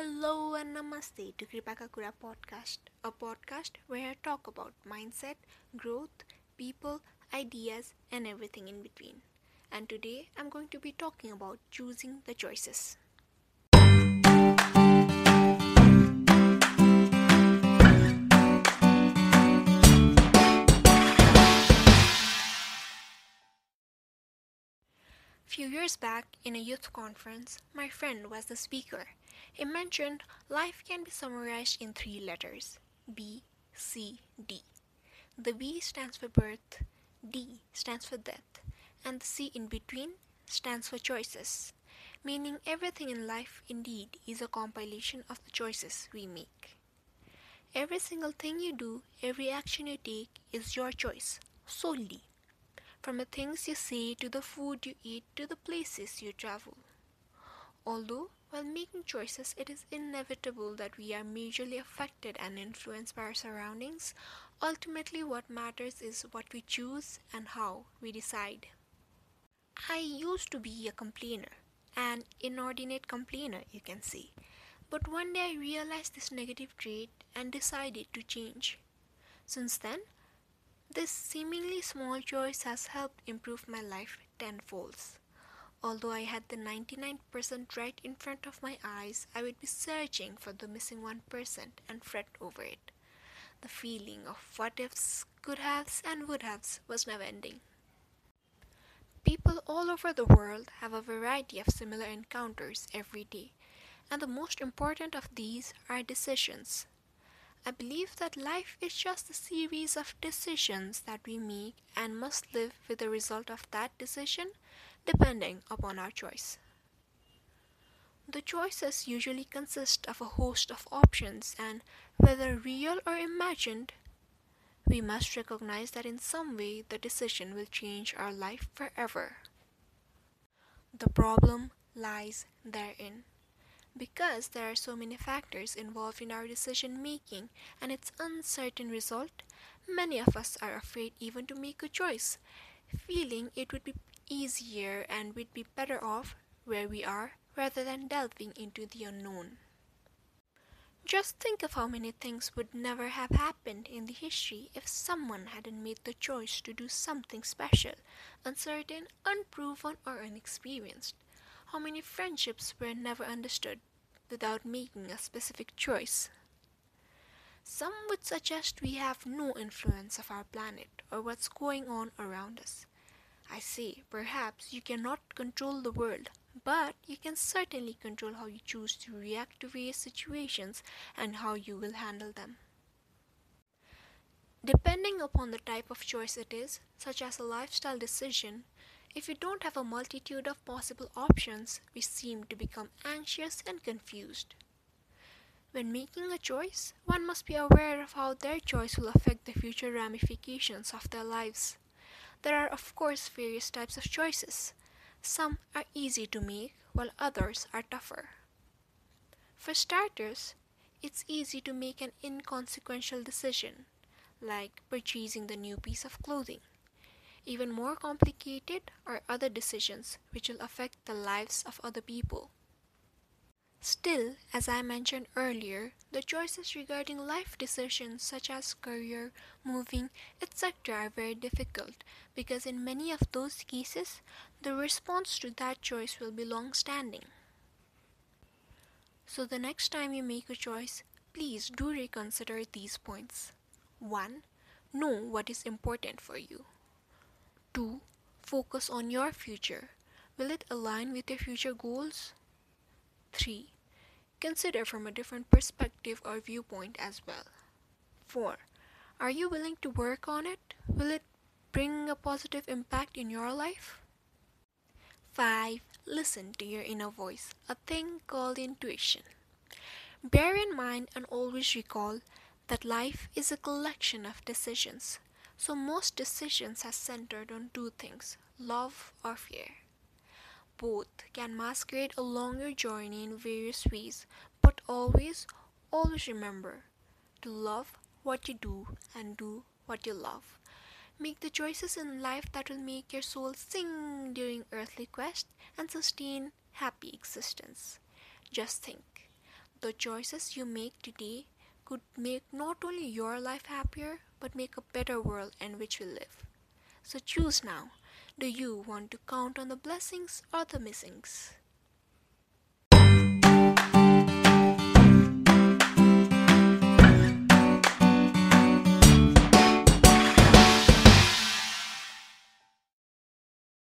Hello and namaste to Kripakakura podcast, a podcast where I talk about mindset, growth, people, ideas, and everything in between. And today I'm going to be talking about choosing the choices. Few years back in a youth conference, my friend was the speaker. He mentioned life can be summarized in three letters B, C, D. The B stands for birth, D stands for death, and the C in between stands for choices, meaning everything in life indeed is a compilation of the choices we make. Every single thing you do, every action you take is your choice solely from the things you say to the food you eat to the places you travel. Although, while making choices, it is inevitable that we are majorly affected and influenced by our surroundings, ultimately, what matters is what we choose and how we decide. I used to be a complainer, an inordinate complainer, you can say. But one day I realized this negative trait and decided to change. Since then, this seemingly small choice has helped improve my life tenfold. Although I had the 99% right in front of my eyes, I would be searching for the missing 1% and fret over it. The feeling of what ifs, could haves, and would haves was never ending. People all over the world have a variety of similar encounters every day, and the most important of these are decisions. I believe that life is just a series of decisions that we make and must live with the result of that decision depending upon our choice. The choices usually consist of a host of options, and whether real or imagined, we must recognize that in some way the decision will change our life forever. The problem lies therein. Because there are so many factors involved in our decision making and its uncertain result, many of us are afraid even to make a choice, feeling it would be easier and we'd be better off where we are rather than delving into the unknown. Just think of how many things would never have happened in the history if someone hadn't made the choice to do something special, uncertain, unproven, or inexperienced. How many friendships were never understood without making a specific choice? Some would suggest we have no influence of our planet or what's going on around us. I say, perhaps you cannot control the world, but you can certainly control how you choose to react to various situations and how you will handle them. Depending upon the type of choice it is, such as a lifestyle decision, if we don't have a multitude of possible options, we seem to become anxious and confused. When making a choice, one must be aware of how their choice will affect the future ramifications of their lives. There are, of course, various types of choices. Some are easy to make, while others are tougher. For starters, it's easy to make an inconsequential decision, like purchasing the new piece of clothing. Even more complicated are other decisions which will affect the lives of other people. Still, as I mentioned earlier, the choices regarding life decisions such as career, moving, etc. are very difficult because in many of those cases, the response to that choice will be long standing. So, the next time you make a choice, please do reconsider these points. 1. Know what is important for you. 2. Focus on your future. Will it align with your future goals? 3. Consider from a different perspective or viewpoint as well. 4. Are you willing to work on it? Will it bring a positive impact in your life? 5. Listen to your inner voice, a thing called intuition. Bear in mind and always recall that life is a collection of decisions. So most decisions are centered on two things love or fear both can masquerade along your journey in various ways, but always, always remember to love what you do and do what you love. Make the choices in life that will make your soul sing during earthly quest and sustain happy existence. Just think, the choices you make today could make not only your life happier but make a better world in which we live. So choose now do you want to count on the blessings or the missings?